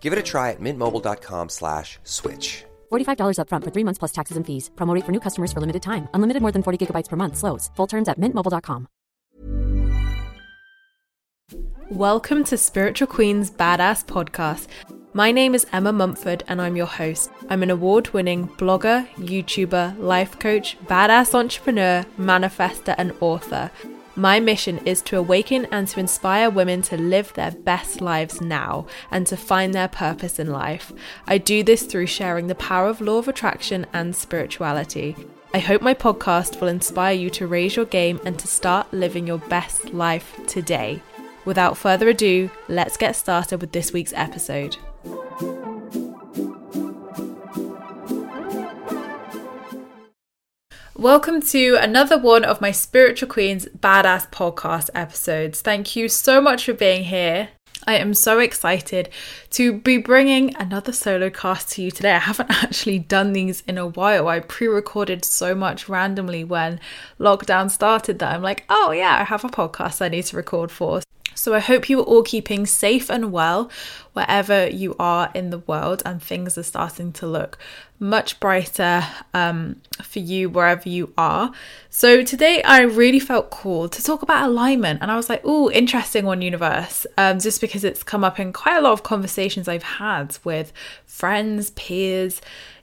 Give it a try at mintmobile.com slash switch. $45 upfront for three months plus taxes and fees. Promote for new customers for limited time. Unlimited more than 40 gigabytes per month. Slows. Full terms at mintmobile.com. Welcome to Spiritual Queen's Badass Podcast. My name is Emma Mumford and I'm your host. I'm an award winning blogger, YouTuber, life coach, badass entrepreneur, manifester, and author. My mission is to awaken and to inspire women to live their best lives now and to find their purpose in life. I do this through sharing the power of law of attraction and spirituality. I hope my podcast will inspire you to raise your game and to start living your best life today. Without further ado, let's get started with this week's episode. Welcome to another one of my Spiritual Queens Badass podcast episodes. Thank you so much for being here. I am so excited to be bringing another solo cast to you today. I haven't actually done these in a while. I pre recorded so much randomly when lockdown started that I'm like, oh yeah, I have a podcast I need to record for. So I hope you are all keeping safe and well wherever you are in the world, and things are starting to look much brighter um, for you wherever you are. So today I really felt called to talk about alignment, and I was like, "Oh, interesting one, universe," um, just because it's come up in quite a lot of conversations I've had with friends, peers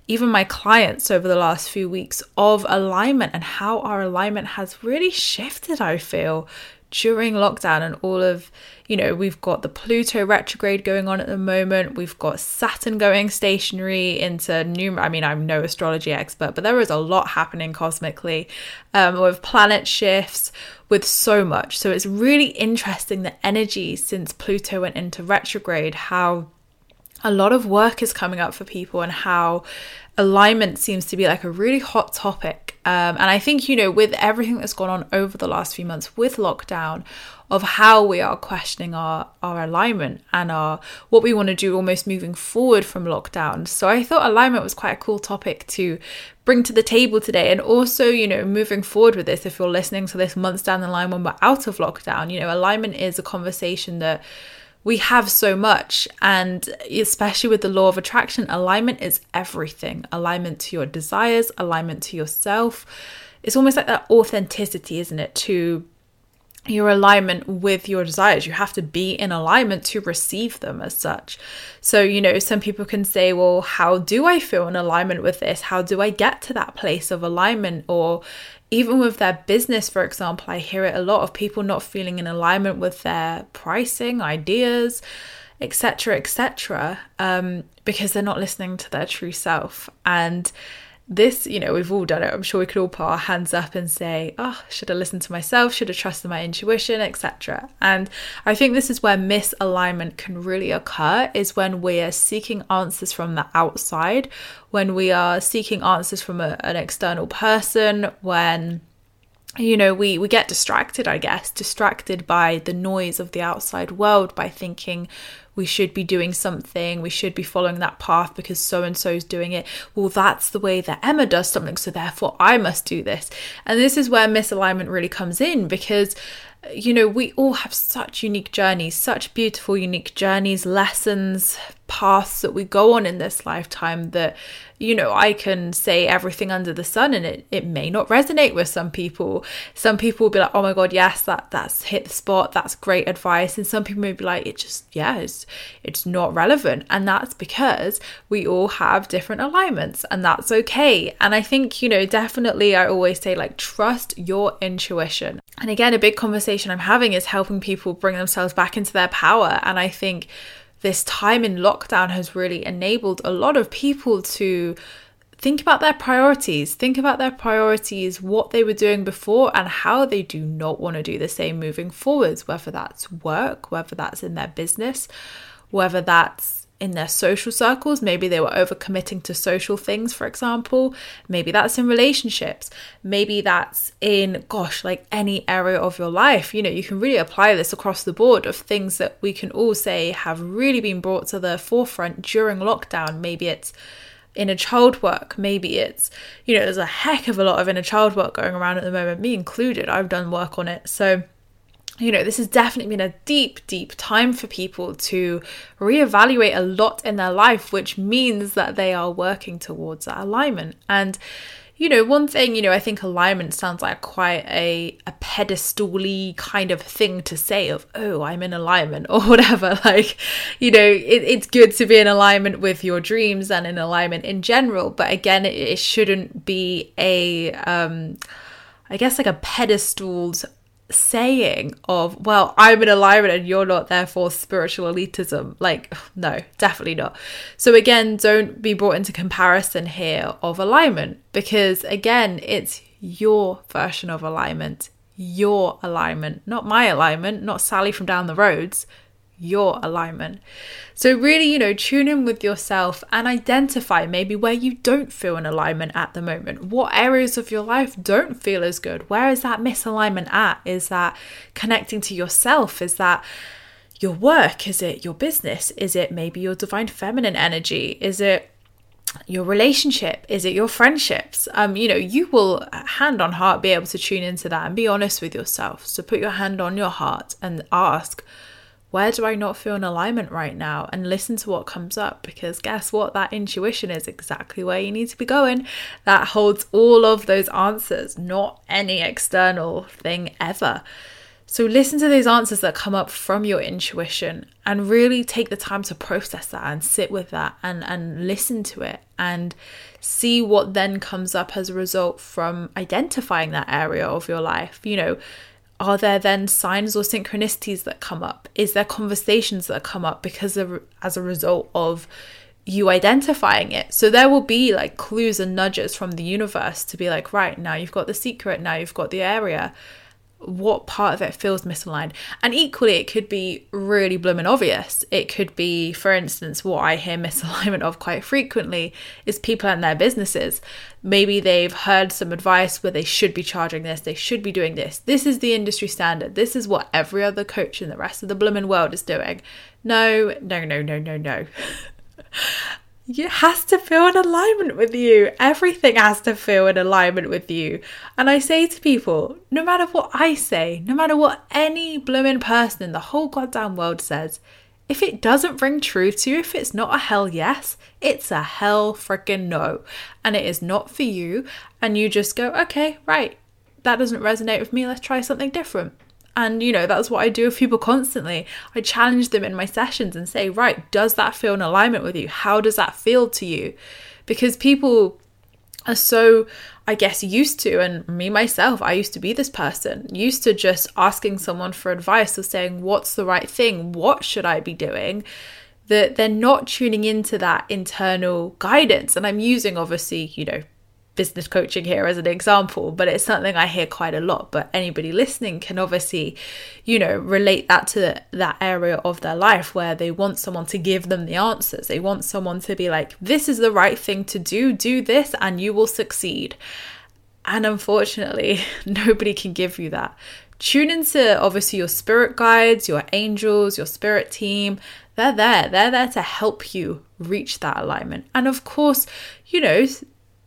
even my clients over the last few weeks of alignment and how our alignment has really shifted, I feel, during lockdown and all of, you know, we've got the Pluto retrograde going on at the moment. We've got Saturn going stationary into new. I mean, I'm no astrology expert, but there is a lot happening cosmically um, with planet shifts, with so much. So it's really interesting the energy since Pluto went into retrograde, how a lot of work is coming up for people and how alignment seems to be like a really hot topic. Um, and I think, you know, with everything that's gone on over the last few months with lockdown, of how we are questioning our, our alignment and our what we want to do almost moving forward from lockdown. So I thought alignment was quite a cool topic to bring to the table today. And also, you know, moving forward with this, if you're listening to this months down the line when we're out of lockdown, you know, alignment is a conversation that we have so much and especially with the law of attraction alignment is everything alignment to your desires alignment to yourself it's almost like that authenticity isn't it to your alignment with your desires. You have to be in alignment to receive them as such. So, you know, some people can say, well, how do I feel in alignment with this? How do I get to that place of alignment? Or even with their business, for example, I hear it a lot of people not feeling in alignment with their pricing, ideas, etc., etc., um, because they're not listening to their true self. And this, you know, we've all done it. I'm sure we could all put our hands up and say, oh, should I listen to myself? Should I trust my intuition, etc. And I think this is where misalignment can really occur is when we are seeking answers from the outside, when we are seeking answers from a, an external person, when you know we we get distracted i guess distracted by the noise of the outside world by thinking we should be doing something, we should be following that path because so and so is doing it. Well, that's the way that Emma does something, so therefore I must do this. And this is where misalignment really comes in because you know, we all have such unique journeys, such beautiful, unique journeys, lessons, paths that we go on in this lifetime that you know i can say everything under the sun and it, it may not resonate with some people some people will be like oh my god yes that that's hit the spot that's great advice and some people may be like it just yeah it's, it's not relevant. And that's because we all have different alignments and that's okay. And i think you know definitely i always say like trust your intuition. And again a big conversation i'm having is helping people bring themselves back into their power. And i think this time in lockdown has really enabled a lot of people to think about their priorities, think about their priorities, what they were doing before, and how they do not want to do the same moving forwards, whether that's work, whether that's in their business, whether that's in their social circles. Maybe they were overcommitting to social things, for example. Maybe that's in relationships. Maybe that's in, gosh, like any area of your life. You know, you can really apply this across the board of things that we can all say have really been brought to the forefront during lockdown. Maybe it's inner child work. Maybe it's, you know, there's a heck of a lot of inner child work going around at the moment, me included. I've done work on it. So, you know, this has definitely been a deep, deep time for people to reevaluate a lot in their life, which means that they are working towards that alignment. And, you know, one thing, you know, I think alignment sounds like quite a, a pedestally kind of thing to say of, oh, I'm in alignment or whatever. Like, you know, it, it's good to be in alignment with your dreams and in alignment in general. But again, it, it shouldn't be a, um, I guess like a pedestaled saying of well i'm in alignment and you're not therefore spiritual elitism. Like no definitely not. So again don't be brought into comparison here of alignment because again it's your version of alignment your alignment not my alignment not sally from down the roads your alignment. So, really, you know, tune in with yourself and identify maybe where you don't feel an alignment at the moment. What areas of your life don't feel as good? Where is that misalignment at? Is that connecting to yourself? Is that your work? Is it your business? Is it maybe your divine feminine energy? Is it your relationship? Is it your friendships? Um, you know, you will hand on heart be able to tune into that and be honest with yourself. So put your hand on your heart and ask, where do I not feel in alignment right now? And listen to what comes up because guess what? That intuition is exactly where you need to be going. That holds all of those answers, not any external thing ever. So listen to those answers that come up from your intuition and really take the time to process that and sit with that and, and listen to it and see what then comes up as a result from identifying that area of your life. You know, are there then signs or synchronicities that come up? Is there conversations that come up because of, as a result of you identifying it? So there will be like clues and nudges from the universe to be like, right, now you've got the secret, now you've got the area what part of it feels misaligned. And equally, it could be really blooming obvious. It could be, for instance, what I hear misalignment of quite frequently is people and their businesses. Maybe they've heard some advice where they should be charging this, they should be doing this. This is the industry standard. This is what every other coach in the rest of the blooming world is doing. No, no, no, no, no, no. it has to feel in alignment with you. Everything has to feel in alignment with you. And I say to people, no matter what I say, no matter what any blooming person in the whole goddamn world says, if it doesn't ring true to you, if it's not a hell yes, it's a hell freaking no. And it is not for you. And you just go, okay, right, that doesn't resonate with me. Let's try something different. And, you know, that's what I do with people constantly. I challenge them in my sessions and say, right, does that feel in alignment with you? How does that feel to you? Because people are so, I guess, used to, and me myself, I used to be this person, used to just asking someone for advice or saying, what's the right thing? What should I be doing? That they're not tuning into that internal guidance. And I'm using, obviously, you know, business coaching here as an example, but it's something I hear quite a lot. But anybody listening can obviously, you know, relate that to that area of their life where they want someone to give them the answers. They want someone to be like, this is the right thing to do, do this, and you will succeed. And unfortunately, nobody can give you that. Tune into obviously your spirit guides, your angels, your spirit team. They're there. They're there to help you reach that alignment. And of course, you know,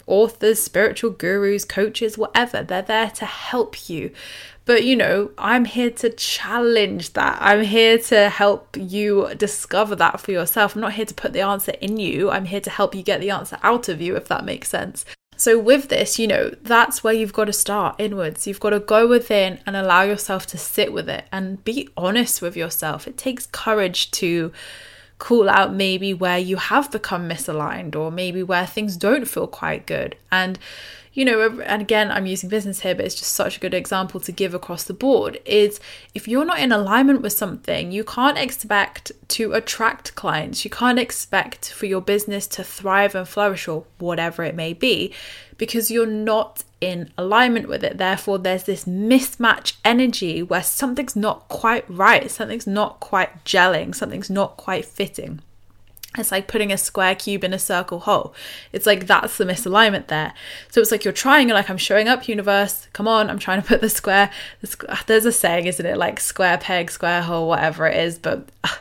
authors, spiritual gurus, coaches, whatever. They're there to help you. But you know, I'm here to challenge that. I'm here to help you discover that for yourself. I'm not here to put the answer in you. I'm here to help you get the answer out of you, if that makes sense. So, with this, you know, that's where you've got to start inwards. You've got to go within and allow yourself to sit with it and be honest with yourself. It takes courage to call out maybe where you have become misaligned or maybe where things don't feel quite good. And you know, and again, I'm using business here, but it's just such a good example to give across the board is if you're not in alignment with something, you can't expect to attract clients. You can't expect for your business to thrive and flourish or whatever it may be because you're not in alignment with it. Therefore, there's this mismatch energy where something's not quite right, something's not quite gelling, something's not quite fitting. It's like putting a square cube in a circle hole. It's like that's the misalignment there. So it's like you're trying, you're like I'm showing up, universe. Come on, I'm trying to put the square. The, ah, there's a saying, isn't it? Like square peg, square hole, whatever it is. But ah,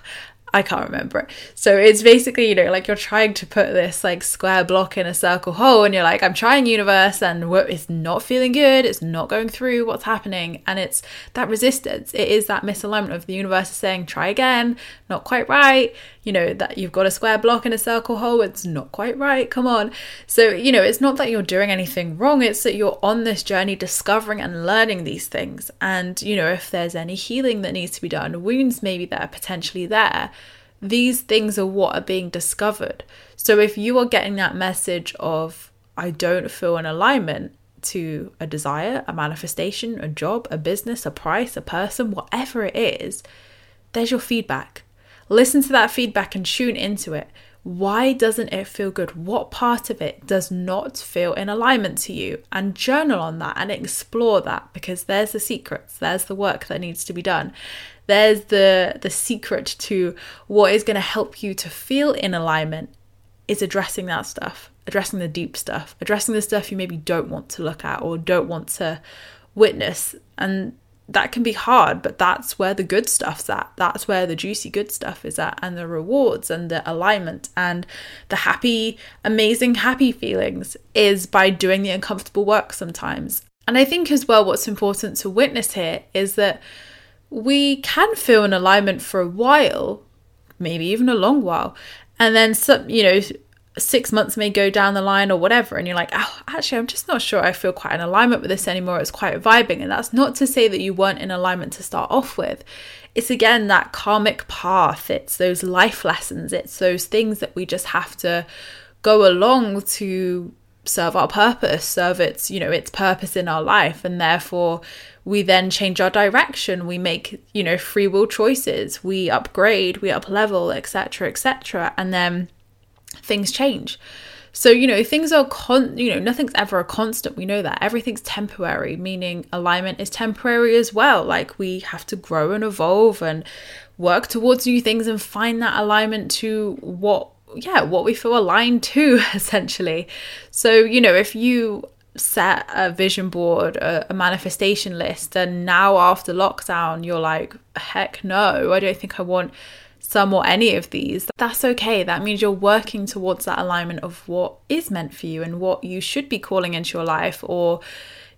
I can't remember it. So it's basically, you know, like you're trying to put this like square block in a circle hole, and you're like, I'm trying universe, and it's not feeling good. It's not going through. What's happening? And it's that resistance. It is that misalignment of the universe saying, try again, not quite right. You know, that you've got a square block in a circle hole. It's not quite right. Come on. So, you know, it's not that you're doing anything wrong. It's that you're on this journey discovering and learning these things. And, you know, if there's any healing that needs to be done, wounds maybe that are potentially there these things are what are being discovered. So if you are getting that message of, I don't feel an alignment to a desire, a manifestation, a job, a business, a price, a person, whatever it is, there's your feedback. Listen to that feedback and tune into it. Why doesn't it feel good? What part of it does not feel in alignment to you? And journal on that and explore that because there's the secrets, there's the work that needs to be done there's the the secret to what is going to help you to feel in alignment is addressing that stuff addressing the deep stuff addressing the stuff you maybe don't want to look at or don't want to witness and that can be hard but that's where the good stuff's at that's where the juicy good stuff is at and the rewards and the alignment and the happy amazing happy feelings is by doing the uncomfortable work sometimes and i think as well what's important to witness here is that we can feel an alignment for a while, maybe even a long while. And then some, you know, six months may go down the line or whatever, and you're like, oh, actually, I'm just not sure I feel quite in alignment with this anymore. It's quite vibing. And that's not to say that you weren't in alignment to start off with. It's again that karmic path, it's those life lessons, it's those things that we just have to go along to serve our purpose, serve its, you know, its purpose in our life. And therefore, we then change our direction we make you know free will choices we upgrade we up level etc etc and then things change. So you know things are con you know nothing's ever a constant. We know that. Everything's temporary meaning alignment is temporary as well. Like we have to grow and evolve and work towards new things and find that alignment to what yeah what we feel aligned to essentially. So you know if you set a vision board, a, a, manifestation list, and now after lockdown, you're like, heck no, I don't think I want some or any of these. That's okay. That means you're working towards that alignment of what is meant for you and what you should be calling into your life or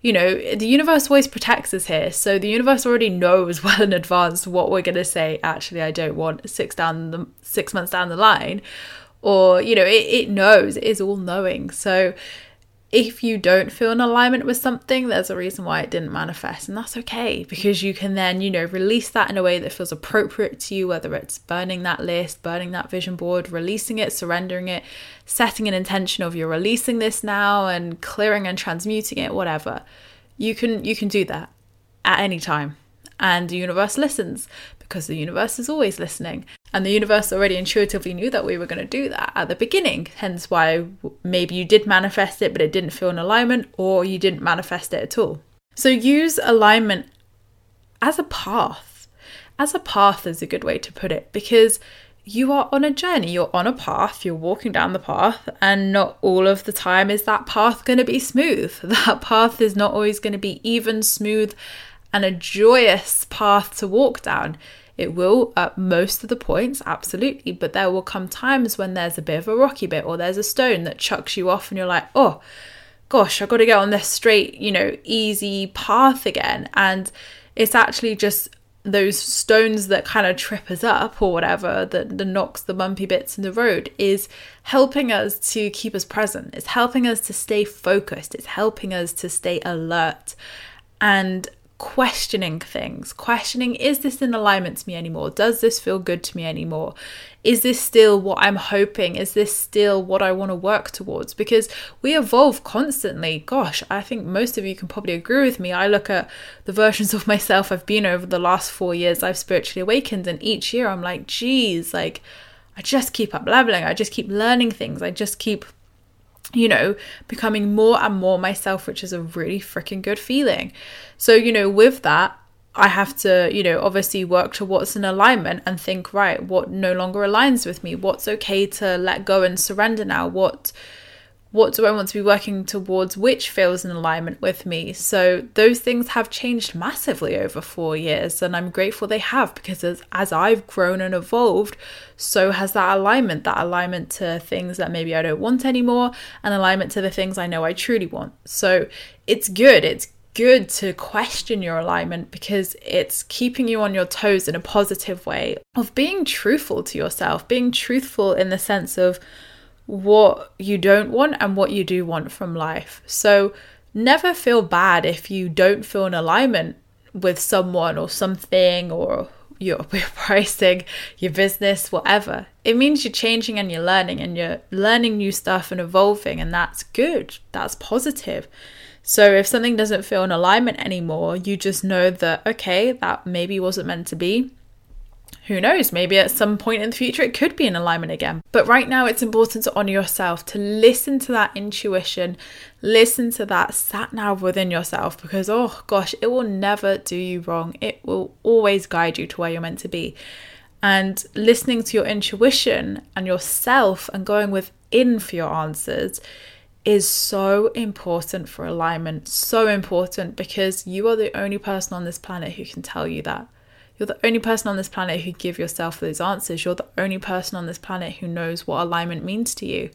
you know, the universe always protects us here. So the universe already knows well in advance what we're going to say. Actually, I don't want six down the six months down the line, or you know, it, it knows. It is all knowing. So if you don't feel in alignment with something, there's a reason why it didn't manifest, and that's okay because you can then, you know, release that in a way that feels appropriate to you, whether it's burning that list, burning that vision board, releasing it, surrendering it, setting an intention of you're releasing this now and clearing and transmuting it, whatever. You can you can do that at any time. And the universe listens because the universe is always listening. And the universe already intuitively knew that we were going to do that at the beginning. Hence why maybe you did manifest it, but it didn't feel in alignment, or you didn't manifest it at all. So use alignment as a path. As a path is a good way to put it because you are on a journey, you're on a path, you're walking down the path, and not all of the time is that path going to be smooth. That path is not always going to be even, smooth, and a joyous path to walk down. It will at most of the points, absolutely, but there will come times when there's a bit of a rocky bit or there's a stone that chucks you off and you're like, oh, gosh, I've got to get on this straight, you know, easy path again. And it's actually just those stones that kind of trip us up or whatever, the, the knocks, the bumpy bits in the road, is helping us to keep us present. It's helping us to stay focused. It's helping us to stay alert. And questioning things, questioning is this in alignment to me anymore? Does this feel good to me anymore? Is this still what I'm hoping? Is this still what I want to work towards? Because we evolve constantly. Gosh, I think most of you can probably agree with me. I look at the versions of myself I've been over the last four years I've spiritually awakened, and each year I'm like, geez, like I just keep up leveling, I just keep learning things, I just keep you know, becoming more and more myself, which is a really freaking good feeling. So, you know, with that, I have to, you know, obviously work to what's in alignment and think, right, what no longer aligns with me? What's okay to let go and surrender now? What what do I want to be working towards, which feels in alignment with me. So those things have changed massively over four years, and I'm grateful they have because as, as I've grown and evolved, so has that alignment, that alignment to things that maybe I don't want anymore, and alignment to the things I know I truly want. So it's good. It's good to question your alignment because it's keeping you on your toes in a positive way of being truthful to yourself, being truthful in the sense of what you don't want and what you do want from life. So never feel bad if you don't feel in alignment with someone or something or your pricing, your business, whatever. It means you're changing and you're learning and you're learning new stuff and evolving, and that's good. That's positive. So if something doesn't feel in alignment anymore, you just know that, okay, that maybe wasn't meant to be who knows, maybe at some point in the future it could be in alignment again. But right now, it's important to honor yourself, to listen to that intuition, listen to that sat nav within yourself, because oh gosh, it will never do you wrong. It will always guide you to where you're meant to be. And listening to your intuition and yourself and going within for your answers is so important for alignment. So important because you are the only person on this planet who can tell you that. You're the only person on this planet who give yourself those answers. You're the only person on this planet who knows what alignment means to you.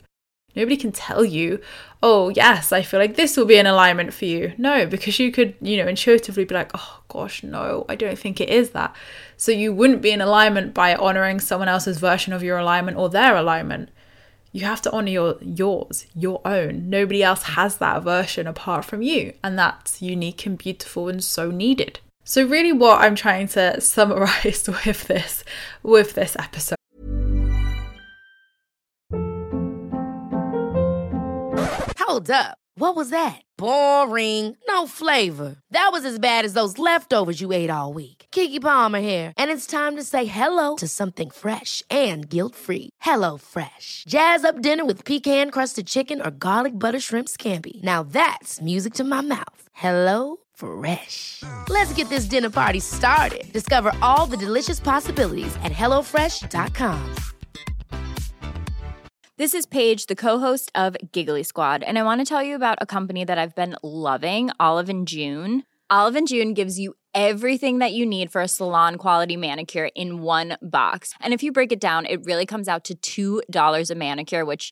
Nobody can tell you, oh, yes, I feel like this will be an alignment for you. No, because you could, you know, intuitively be like, oh, gosh, no, I don't think it is that. So you wouldn't be in alignment by honoring someone else's version of your alignment or their alignment. You have to honor your yours, your own. Nobody else has that version apart from you, and that's unique and beautiful and so needed. So really what I'm trying to summarize with this with this episode Hold up. What was that? Boring. No flavor. That was as bad as those leftovers you ate all week. Keke Palmer here, and it's time to say hello to something fresh and guilt-free. Hello Fresh. Jazz up dinner with pecan-crusted chicken or garlic butter shrimp scampi. Now that's music to my mouth. Hello Fresh. Let's get this dinner party started. Discover all the delicious possibilities at HelloFresh.com. This is Paige, the co-host of Giggly Squad, and I want to tell you about a company that I've been loving, Olive and June. Olive and June gives you everything that you need for a salon quality manicure in one box. And if you break it down, it really comes out to $2 a manicure, which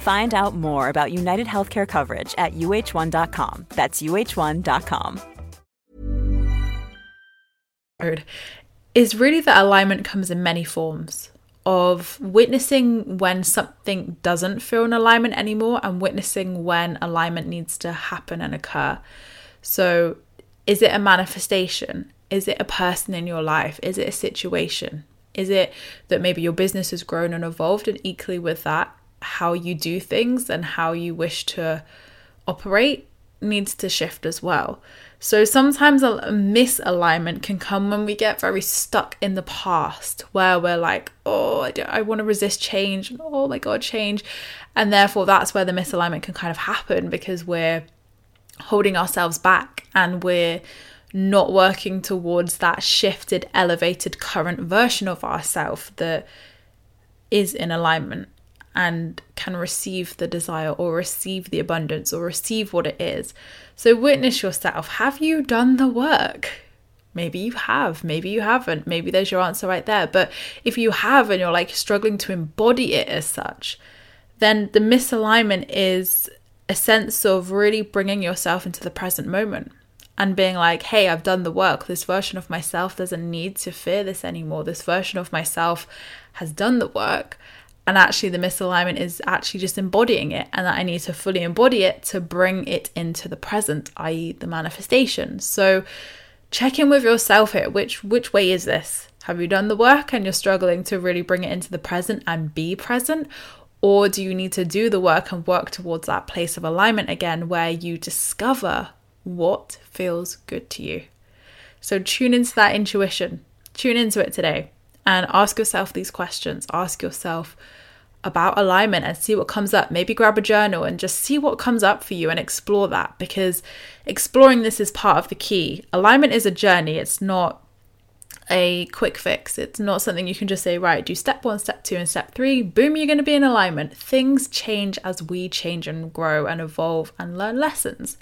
Find out more about United Healthcare coverage at uh1.com. That's uh1.com. Is really that alignment comes in many forms of witnessing when something doesn't feel in alignment anymore and witnessing when alignment needs to happen and occur. So Is it a manifestation? Is it a person in your life? Is it a situation? Is it that maybe your business has grown and evolved, and equally with that, how you do things and how you wish to operate needs to shift as well? So sometimes a misalignment can come when we get very stuck in the past, where we're like, oh, I, I want to resist change, oh my God, change. And therefore, that's where the misalignment can kind of happen because we're holding ourselves back and we're not working towards that shifted, elevated current version of ourselves that is in alignment and can receive the desire or receive the abundance or receive what it is. So, witness yourself. Have you done the work? Maybe you have, maybe you haven't. Maybe there's your answer right there. But if you have and you're like struggling to embody it as such, then the misalignment is a sense of really bringing yourself into the present moment and being like, hey, I've done the work. This version of myself doesn't need to fear this anymore. This version of myself has done the work and actually the misalignment is actually just embodying it and that i need to fully embody it to bring it into the present i.e the manifestation. So check in with yourself here. Which which way is this? Have you done the work and you're struggling to really bring it into the present and be present? Or do you need to do the work and work towards that place of alignment again where you discover what feels good to you? So tune into that intuition. Tune into it today and ask yourself these questions. Ask yourself about alignment and see what comes up. Maybe grab a journal and just see what comes up for you and explore that because exploring this is part of the key. Alignment is a journey, it's not a quick fix. It's not something you can just say, right, do step one, step two, and step three, boom, you're going to be in alignment. Things change as we change and grow and evolve and learn lessons.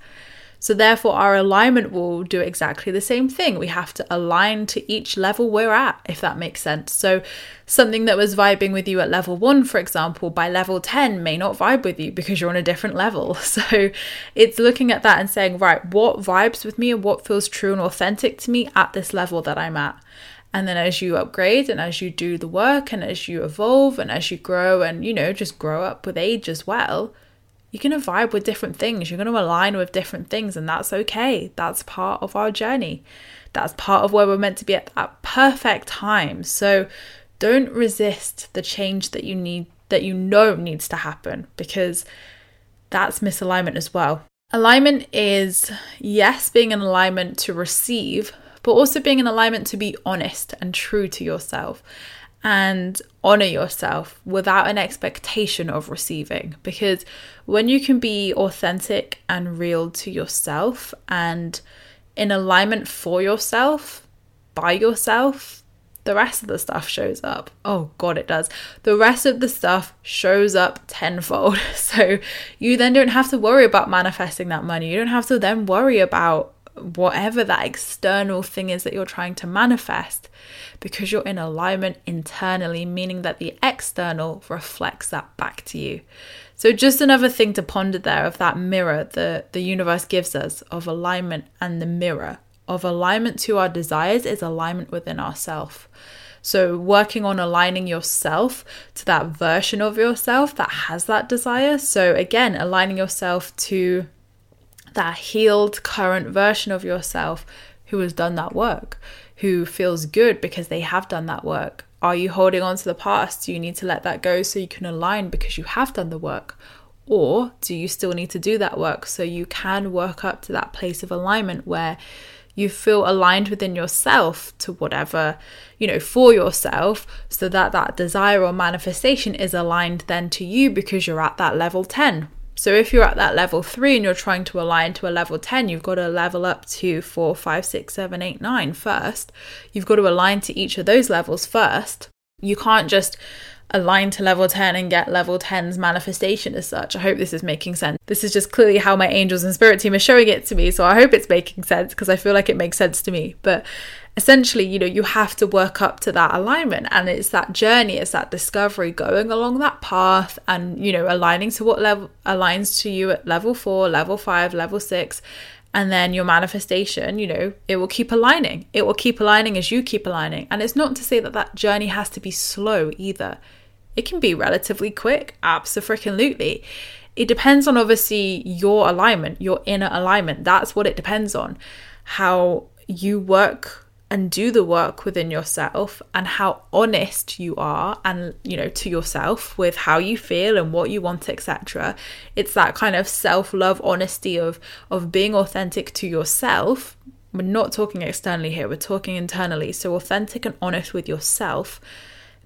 So, therefore, our alignment will do exactly the same thing. We have to align to each level we're at, if that makes sense. So, something that was vibing with you at level one, for example, by level 10 may not vibe with you because you're on a different level. So, it's looking at that and saying, right, what vibes with me and what feels true and authentic to me at this level that I'm at. And then as you upgrade and as you do the work and as you evolve and as you grow and, you know, just grow up with age as well you're going to vibe with different things. You're going to align with different things, and that's okay. That's part of our journey. That's part of where we're meant to be at that perfect time. So don't resist the change that you need, that you know needs to happen, because that's misalignment as well. Alignment is, yes, being in alignment to receive, but also being in alignment to be honest and true to yourself and honor yourself without an expectation of receiving. Because when you can be authentic and real to yourself and in alignment for yourself, by yourself, the rest of the stuff shows up. Oh God, it does. The rest of the stuff shows up tenfold. So you then don't have to worry about manifesting that money. You don't have to then worry about whatever that external thing is that you're trying to manifest because you're in alignment internally, meaning that the external reflects that back to you. So, just another thing to ponder there of that mirror that the universe gives us of alignment and the mirror of alignment to our desires is alignment within ourself. So, working on aligning yourself to that version of yourself that has that desire. So, again, aligning yourself to that healed current version of yourself who has done that work, who feels good because they have done that work. Are you holding on to the past? Do you need to let that go so you can align because you have done the work? Or do you still need to do that work so you can work up to that place of alignment where you feel aligned within yourself to whatever, you know, for yourself, so that that desire or manifestation is aligned then to you because you're at that level 10, so if you're at that level three and you're trying to align to a level 10, you've got to level up to four, five, six, seven, eight, nine first. You've got to align to each of those levels first. You can't just align to level 10 and get level 10's manifestation as such. I hope this is making sense. This is just clearly how my angels and spirit team are showing it to me. So I hope it's making sense because I feel like it makes sense to me. But essentially, you know, you have to work up to that alignment and it's that journey, it's that discovery going along that path and, you know, aligning to what level aligns to you at level four, level five, level six. And then your manifestation, you know, it will keep aligning. It will keep aligning as you keep aligning. And it's not to say that that journey has to be slow either. It can be relatively quick, absolutely. It depends on obviously your alignment, your inner alignment. That's what it depends on. how you work and do the work within yourself and how honest you are and you know to yourself with how you feel and what you want etc it's that kind of self-love honesty of of being authentic to yourself we're not talking externally here we're talking internally so authentic and honest with yourself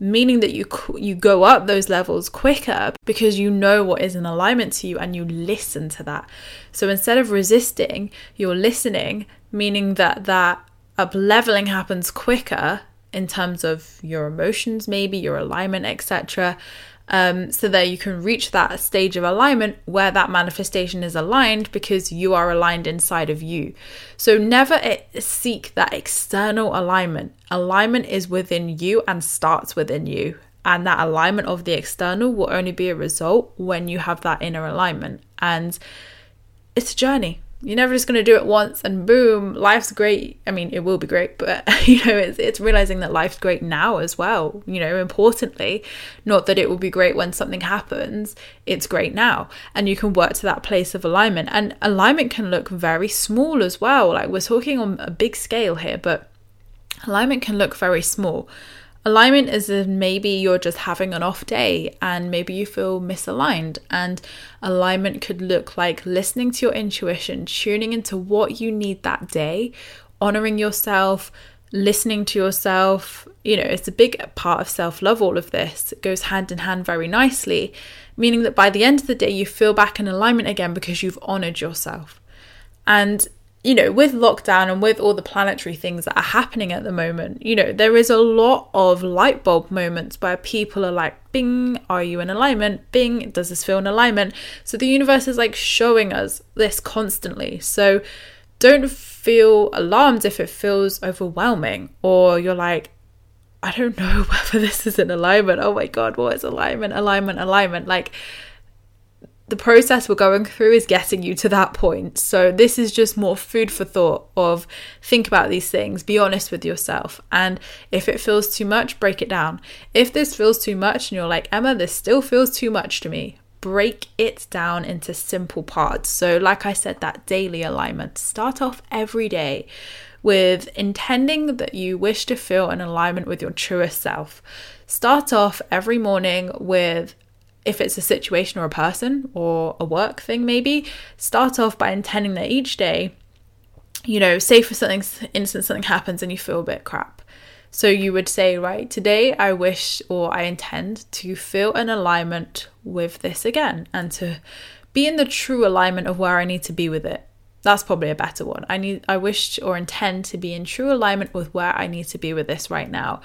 meaning that you you go up those levels quicker because you know what is in alignment to you and you listen to that so instead of resisting you're listening meaning that that up leveling happens quicker in terms of your emotions, maybe your alignment, etc. Um, so that you can reach that stage of alignment where that manifestation is aligned because you are aligned inside of you. So never seek that external alignment. Alignment is within you and starts within you. And that alignment of the external will only be a result when you have that inner alignment. And it's a journey you're never just going to do it once and boom life's great. I mean it will be great but you know it's, it's realizing that life's great now as well you know importantly. Not that it will be great when something happens it's great now. And you can work to that place of alignment. And alignment can look very small as well. Like we're talking on a big scale here but alignment can look very small Alignment is maybe you're just having an off day and maybe you feel misaligned. And alignment could look like listening to your intuition, tuning into what you need that day, honoring yourself, listening to yourself. You know, it's a big part of self love, all of this. It goes hand in hand very nicely, meaning that by the end of the day, you feel back in alignment again because you've honored yourself. And you know, with lockdown and with all the planetary things that are happening at the moment, you know, there is a lot of light bulb moments where people are like, Bing, are you in alignment? Bing, does this feel in alignment? So the universe is like showing us this constantly. So don't feel alarmed if it feels overwhelming or you're like, I don't know whether this is in alignment. Oh my God, what is alignment? Alignment, alignment. Like, the process we're going through is getting you to that point. So this is just more food for thought of think about these things, be honest with yourself. And if it feels too much, break it down. If this feels too much and you're like, Emma, this still feels too much to me, break it down into simple parts. So like I said, that daily alignment. Start off every day with intending that you wish to feel in alignment with your truest self. Start off every morning with if it's a situation or a person or a work thing, maybe start off by intending that each day, you know, say for something instance something happens and you feel a bit crap. So you would say, right, today I wish or I intend to feel an alignment with this again and to be in the true alignment of where I need to be with it. That's probably a better one. I need I wish or intend to be in true alignment with where I need to be with this right now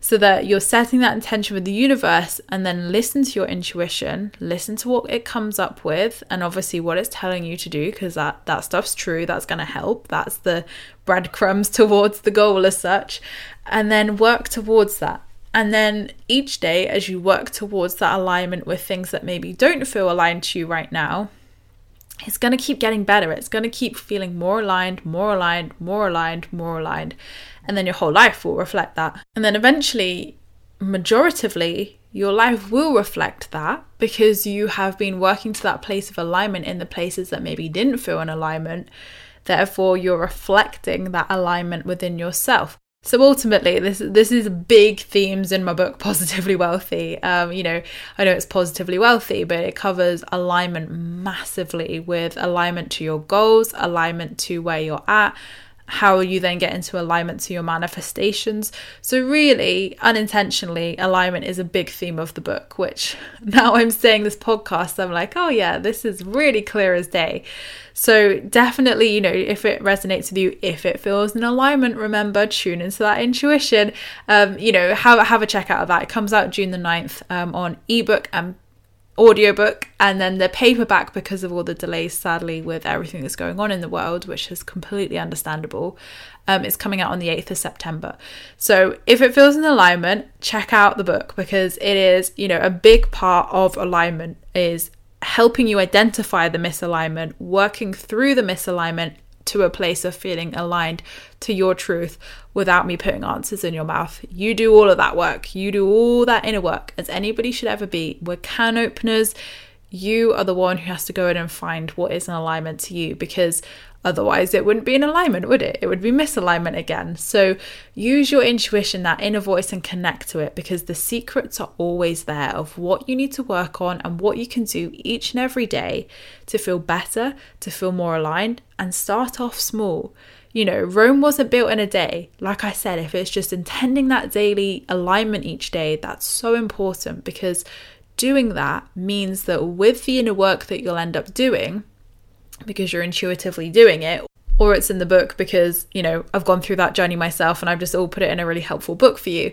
so that you're setting that intention with the universe and then listen to your intuition listen to what it comes up with and obviously what it's telling you to do because that that stuff's true that's going to help. That's the breadcrumbs towards the goal as such. And then work towards that. And then each day as you work towards that alignment with things that maybe don't feel aligned to you right now it's going to keep getting better. It's going to keep feeling more aligned, more aligned, more aligned, more aligned and then your whole life will reflect that. And then eventually, majoritively, your life will reflect that because you have been working to that place of alignment in the places that maybe didn't feel an alignment. Therefore, you're reflecting that alignment within yourself. So ultimately, this this is big themes in my book, Positively Wealthy. Um, you know, I know it's positively wealthy, but it covers alignment massively with alignment to your goals, alignment to where you're at, how you then get into alignment to your manifestations. So, really, unintentionally, alignment is a big theme of the book, which now I'm saying this podcast, I'm like, oh, yeah, this is really clear as day. So, definitely, you know, if it resonates with you, if it feels in alignment, remember, tune into that intuition. Um, you know, have, have a check out of that. It comes out June the 9th um, on ebook and audiobook and then the paperback because of all the delays sadly with everything that's going on in the world which is completely understandable um, it's coming out on the 8th of september. So if it feels in alignment check out the book because it is you know a big part of alignment is helping you identify the misalignment working through the misalignment to a place of feeling aligned to your truth without me putting answers in your mouth. You do all of that work. You do all that inner work as anybody should ever be. We're can openers. You are the one who has to go in and find what is in alignment to you because otherwise it wouldn't be in alignment, would it? It would be misalignment again. So use your intuition, that inner voice, and connect to it because the secrets are always there of what you need to work on and what you can do each and every day to feel better, to feel more aligned, and start off small. You know, Rome wasn't built in a day. Like I said, if it's just intending that daily alignment each day, that's so important because doing that means that with the inner work that you'll end up doing, because you're intuitively doing it, or it's in the book because, you know, I've gone through that journey myself and I've just all put it in a really helpful book for you.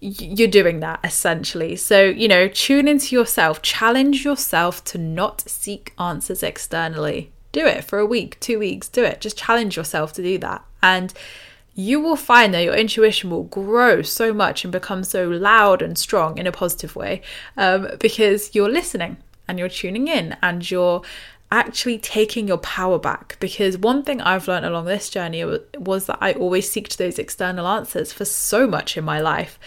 You're doing that essentially. So, you know, tune into yourself, challenge yourself to not seek answers externally. Do it for a week, two weeks, do it. Just challenge yourself to do that. And you will find that your intuition will grow so much and become so loud and strong in a positive way um, because you're listening and you're tuning in and you're actually taking your power back. Because one thing I've learned along this journey was that I always seeked those external answers for so much in my life.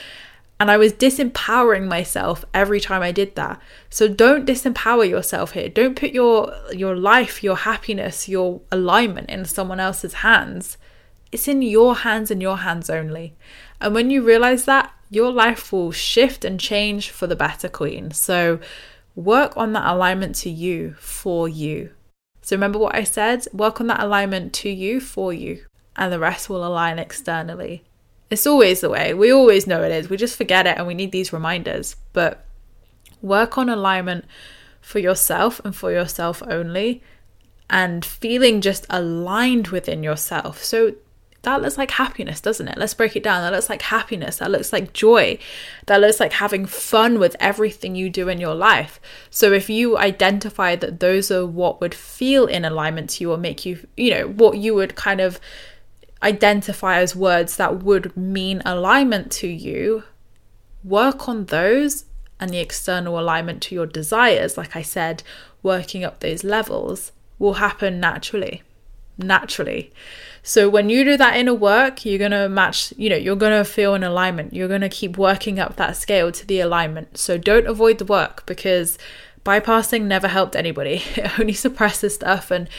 And I was disempowering myself every time I did that. So don't disempower yourself here. Don't put your your life, your happiness, your alignment in someone else's hands. It's in your hands and your hands only. And when you realize that, your life will shift and change for the better, Queen. So work on that alignment to you for you. So remember what I said? Work on that alignment to you for you, and the rest will align externally. It's always the way. We always know it is. We just forget it and we need these reminders. But work on alignment for yourself and for yourself only and feeling just aligned within yourself. So that looks like happiness, doesn't it? Let's break it down. That looks like happiness. That looks like joy. That looks like having fun with everything you do in your life. So if you identify that those are what would feel in alignment to you or make you, you know, what you would kind of identify as words that would mean alignment to you, work on those and the external alignment to your desires, like I said, working up those levels will happen naturally. Naturally. So when you do that inner work, you're going to match, you know, you're going to feel an alignment. You're going to keep working up that scale to the alignment. So don't avoid the work because bypassing never helped anybody. It only suppresses stuff. And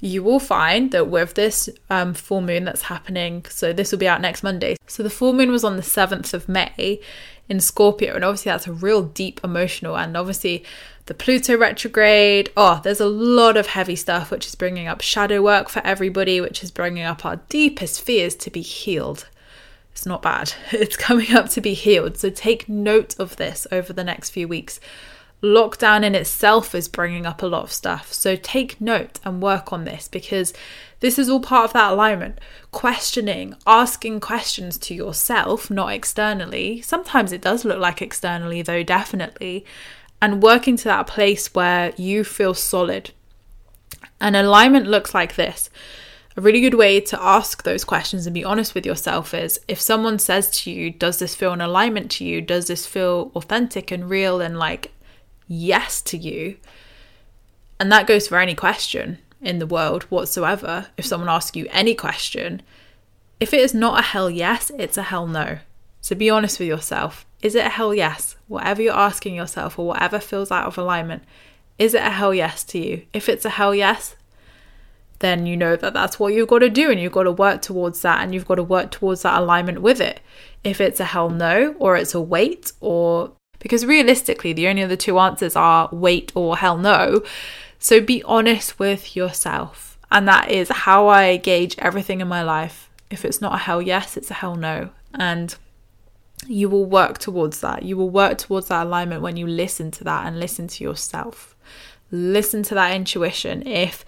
you will find that with this um, full moon that's happening, so this will be out next Monday. So the full moon was on the 7th of May in Scorpio. And obviously, that's a real deep emotional. And obviously, the Pluto retrograde. Oh, there's a lot of heavy stuff, which is bringing up shadow work for everybody, which is bringing up our deepest fears to be healed. It's not bad. It's coming up to be healed. So take note of this over the next few weeks. Lockdown in itself is bringing up a lot of stuff. So take note and work on this because this is all part of that alignment. Questioning, asking questions to yourself, not externally. Sometimes it does look like externally, though, definitely and working to that place where you feel solid. And alignment looks like this. A really good way to ask those questions and be honest with yourself is if someone says to you, Does this feel in alignment to you? Does this feel authentic and real and like yes to you? And that goes for any question in the world whatsoever. If someone asks you any question, if it is not a hell yes, it's a hell no. So be honest with yourself. Is it a hell yes? Whatever you're asking yourself or whatever feels out of alignment, is it a hell yes to you? If it's a hell yes, then you know that that's what you've got to do and you've got to work towards that and you've got to work towards that alignment with it. If it's a hell no or it's a wait or because realistically the only other two answers are wait or hell no. So be honest with yourself. And that is how I gauge everything in my life. If it's not a hell yes, it's a hell no. And you will work towards that. You will work towards that alignment when you listen to that and listen to yourself. Listen to that intuition. If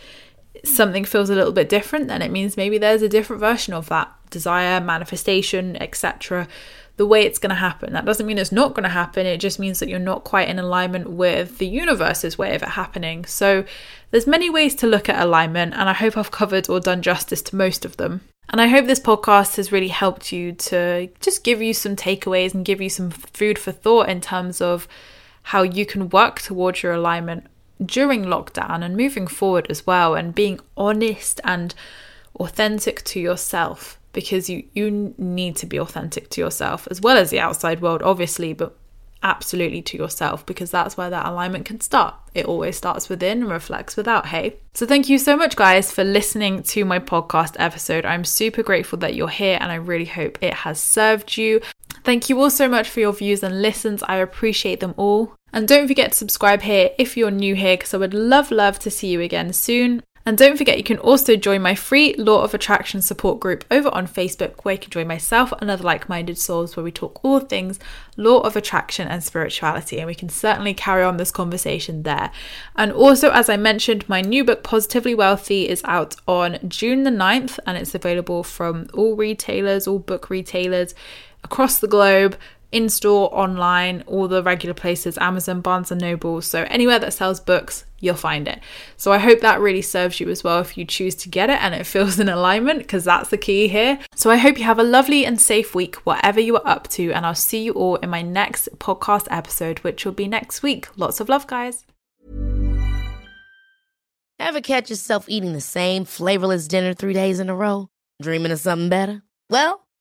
something feels a little bit different, then it means maybe there's a different version of that desire, manifestation, etc. The way it's going to happen. That doesn't mean it's not going to happen. It just means that you're not quite in alignment with the universe's way of it happening. So there's many ways to look at alignment, and I hope I've covered or done justice to most of them. And I hope this podcast has really helped you to just give you some takeaways and give you some food for thought in terms of how you can work towards your alignment during lockdown and moving forward as well, and being honest and authentic to yourself because you, you need to be authentic to yourself as well as the outside world, obviously, but absolutely to yourself because that's where that alignment can start. It always starts within and reflects without, hey? So, thank you so much, guys, for listening to my podcast episode. I'm super grateful that you're here and I really hope it has served you. Thank you all so much for your views and listens. I appreciate them all. And don't forget to subscribe here if you're new here because I would love, love to see you again soon. And don't forget, you can also join my free Law of Attraction support group over on Facebook, where you can join myself and other like minded souls where we talk all things law of attraction and spirituality. And we can certainly carry on this conversation there. And also, as I mentioned, my new book, Positively Wealthy, is out on June the 9th and it's available from all retailers, all book retailers across the globe in store, online, all the regular places, Amazon, Barnes and Noble. So anywhere that sells books, you'll find it. So I hope that really serves you as well if you choose to get it and it feels in alignment because that's the key here. So I hope you have a lovely and safe week, whatever you are up to, and I'll see you all in my next podcast episode, which will be next week. Lots of love, guys. Ever catch yourself eating the same flavorless dinner three days in a row? Dreaming of something better? Well,